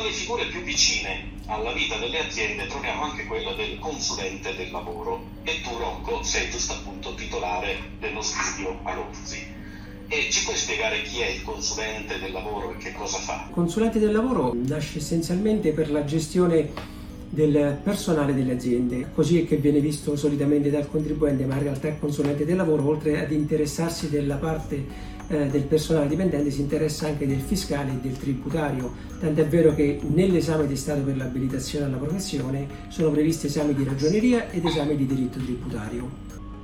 tra le figure più vicine alla vita delle aziende troviamo anche quella del consulente del lavoro e tu Rocco sei giusto appunto titolare dello studio Alonzi. E ci puoi spiegare chi è il consulente del lavoro e che cosa fa? Il consulente del lavoro nasce essenzialmente per la gestione del personale delle aziende, così è che viene visto solitamente dal contribuente, ma in realtà il consulente del lavoro, oltre ad interessarsi della parte eh, del personale dipendente, si interessa anche del fiscale e del tributario, tant'è vero che nell'esame di Stato per l'abilitazione alla professione sono previsti esami di ragioneria ed esami di diritto tributario.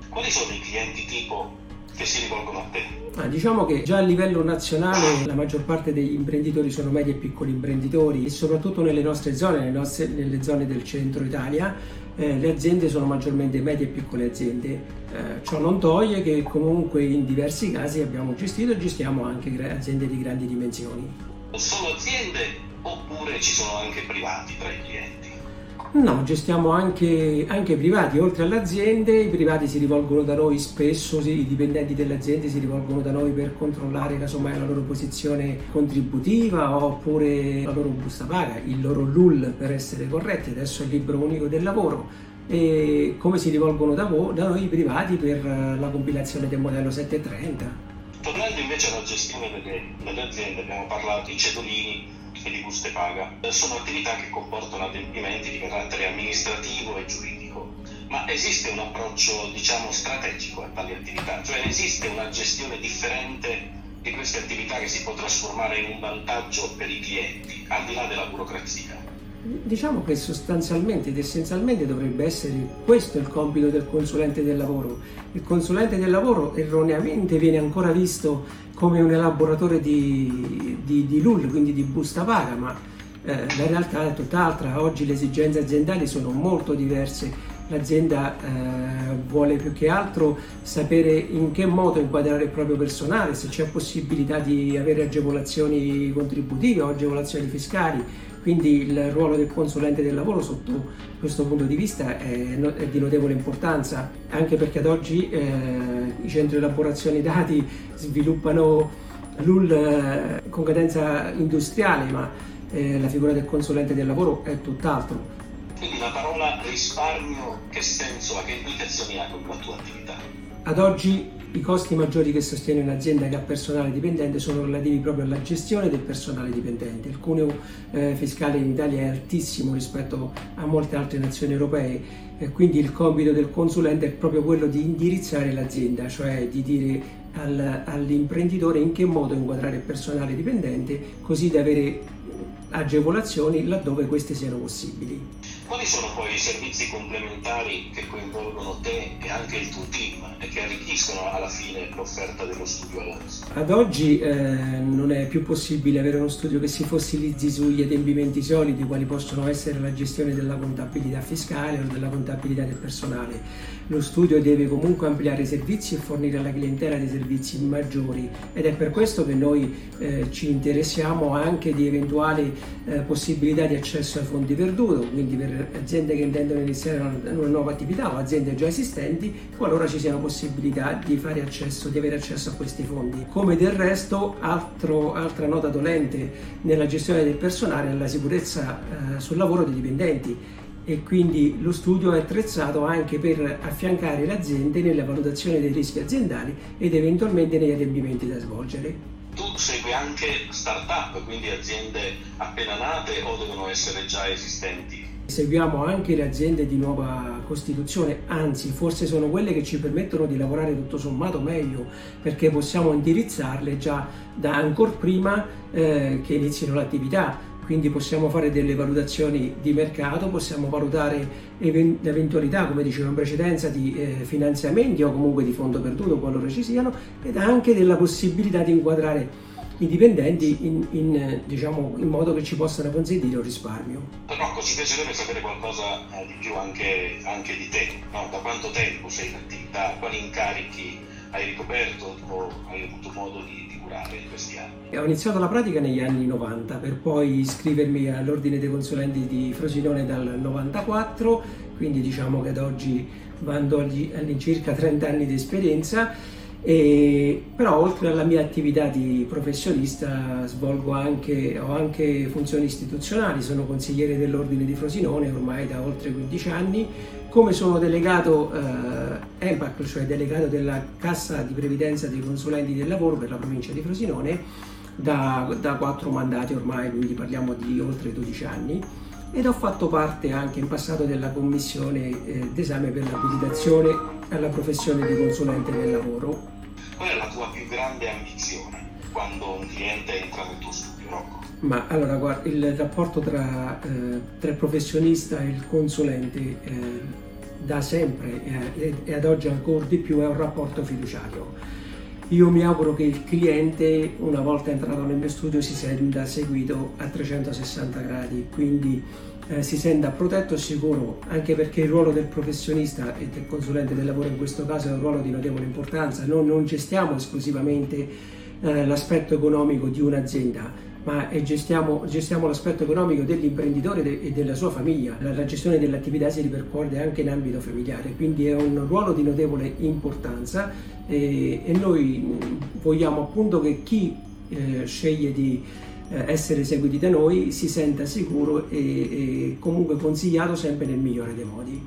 Quali sono i clienti tipo che si rivolgono a te? Ah, diciamo che già a livello nazionale la maggior parte degli imprenditori sono medi e piccoli imprenditori e soprattutto nelle nostre zone, nelle, nostre, nelle zone del centro Italia, eh, le aziende sono maggiormente medie e piccole aziende. Eh, ciò non toglie che comunque in diversi casi abbiamo gestito e gestiamo anche aziende di grandi dimensioni. Sono aziende oppure ci sono anche privati tra i clienti? No, gestiamo anche, anche, privati, oltre alle aziende, i privati si rivolgono da noi spesso, sì, i dipendenti delle aziende si rivolgono da noi per controllare casomai la loro posizione contributiva oppure la loro busta paga, il loro LUL per essere corretti, adesso è il libro unico del lavoro e come si rivolgono da, voi, da noi i privati per la compilazione del modello 730. Tornando invece alla gestione delle, delle aziende, abbiamo parlato di cedolini, e di buste paga. Sono attività che comportano adempimenti di carattere amministrativo e giuridico. Ma esiste un approccio, diciamo, strategico a tali attività? Cioè esiste una gestione differente di queste attività che si può trasformare in un vantaggio per i clienti, al di là della burocrazia? Diciamo che sostanzialmente ed essenzialmente dovrebbe essere questo il compito del consulente del lavoro. Il consulente del lavoro erroneamente viene ancora visto come un elaboratore di, di, di LUL, quindi di busta paga, ma eh, la realtà è tutt'altra. Oggi le esigenze aziendali sono molto diverse. L'azienda eh, vuole più che altro sapere in che modo inquadrare il proprio personale, se c'è possibilità di avere agevolazioni contributive o agevolazioni fiscali, quindi il ruolo del consulente del lavoro sotto questo punto di vista è, è di notevole importanza, anche perché ad oggi eh, i centri di elaborazione dati sviluppano l'UL eh, con cadenza industriale, ma eh, la figura del consulente del lavoro è tutt'altro. Quindi la parola risparmio che senso ha, che implicazioni ha con la tua attività? Ad oggi i costi maggiori che sostiene un'azienda che ha personale dipendente sono relativi proprio alla gestione del personale dipendente. Il cuneo eh, fiscale in Italia è altissimo rispetto a molte altre nazioni europee e quindi il compito del consulente è proprio quello di indirizzare l'azienda, cioè di dire al, all'imprenditore in che modo inquadrare il personale dipendente così da avere agevolazioni laddove queste siano possibili. Quali sono poi i servizi complementari che coinvolgono te e anche il tuo team e che arricchiscono alla fine l'offerta dello studio Alonso? Ad oggi eh, non è più possibile avere uno studio che si fossilizzi sugli adempimenti solidi, quali possono essere la gestione della contabilità fiscale o della contabilità del personale. Lo studio deve comunque ampliare i servizi e fornire alla clientela dei servizi maggiori ed è per questo che noi eh, ci interessiamo anche di eventuali eh, possibilità di accesso ai fondi perduto, quindi per aziende che intendono iniziare una, nuova attività o aziende già esistenti, qualora ci siano possibilità di, accesso, di avere accesso a questi fondi. Come del resto, altro, altra nota dolente nella gestione del personale è la sicurezza eh, sul lavoro dei dipendenti e quindi lo studio è attrezzato anche per affiancare le aziende nella valutazione dei rischi aziendali ed eventualmente negli adempimenti da svolgere. Tu segui anche start-up, quindi aziende appena nate o devono essere già esistenti? Seguiamo anche le aziende di nuova costituzione, anzi forse sono quelle che ci permettono di lavorare tutto sommato meglio perché possiamo indirizzarle già da ancora prima eh, che inizino l'attività. Quindi possiamo fare delle valutazioni di mercato, possiamo valutare l'eventualità, come dicevo in precedenza, di eh, finanziamenti o comunque di fondo perduto qualora ci siano ed anche della possibilità di inquadrare i dipendenti in, in, diciamo, in, modo che ci possano consentire un risparmio. Rocco, ci piacerebbe sapere qualcosa eh, di più anche, anche di te, no? da quanto tempo sei in attività, quali incarichi hai ricoperto o hai avuto modo di, di curare in questi anni? Ho iniziato la pratica negli anni 90 per poi iscrivermi all'ordine dei consulenti di Frosinone dal 94, quindi diciamo che ad oggi vanno all'incirca 30 anni di esperienza E, però oltre alla mia attività di professionista svolgo anche, ho anche funzioni istituzionali, sono consigliere dell'Ordine di Frosinone ormai da oltre 15 anni, come sono delegato eh, EMPAC, cioè delegato della Cassa di Previdenza dei Consulenti del Lavoro per la provincia di Frosinone da, 4 mandati ormai, quindi parliamo di oltre 12 anni ed ho fatto parte anche in passato della commissione eh, d'esame per l'abilitazione alla professione di consulente del lavoro Qual è la tua più grande ambizione quando un cliente entra nel tuo studio, Rocco? Ma allora, guarda, il rapporto tra, eh, tra, il professionista e il consulente eh, da sempre eh, e ad oggi ancora di più è un rapporto fiduciario. Io mi auguro che il cliente, una volta entrato nel mio studio, si senta seguito a 360 gradi, quindi eh, si senta protetto e sicuro, anche perché il ruolo del professionista e del consulente del lavoro in questo caso è un ruolo di notevole importanza. Noi non gestiamo esclusivamente eh, l'aspetto economico di un'azienda, ma gestiamo, gestiamo, l'aspetto economico dell'imprenditore e della sua famiglia. La, la, gestione dell'attività si ripercuote anche in ambito familiare, quindi è un ruolo di notevole importanza e, e noi vogliamo appunto che chi eh, sceglie di eh, essere seguiti da noi si senta sicuro e, e comunque consigliato sempre nel migliore dei modi.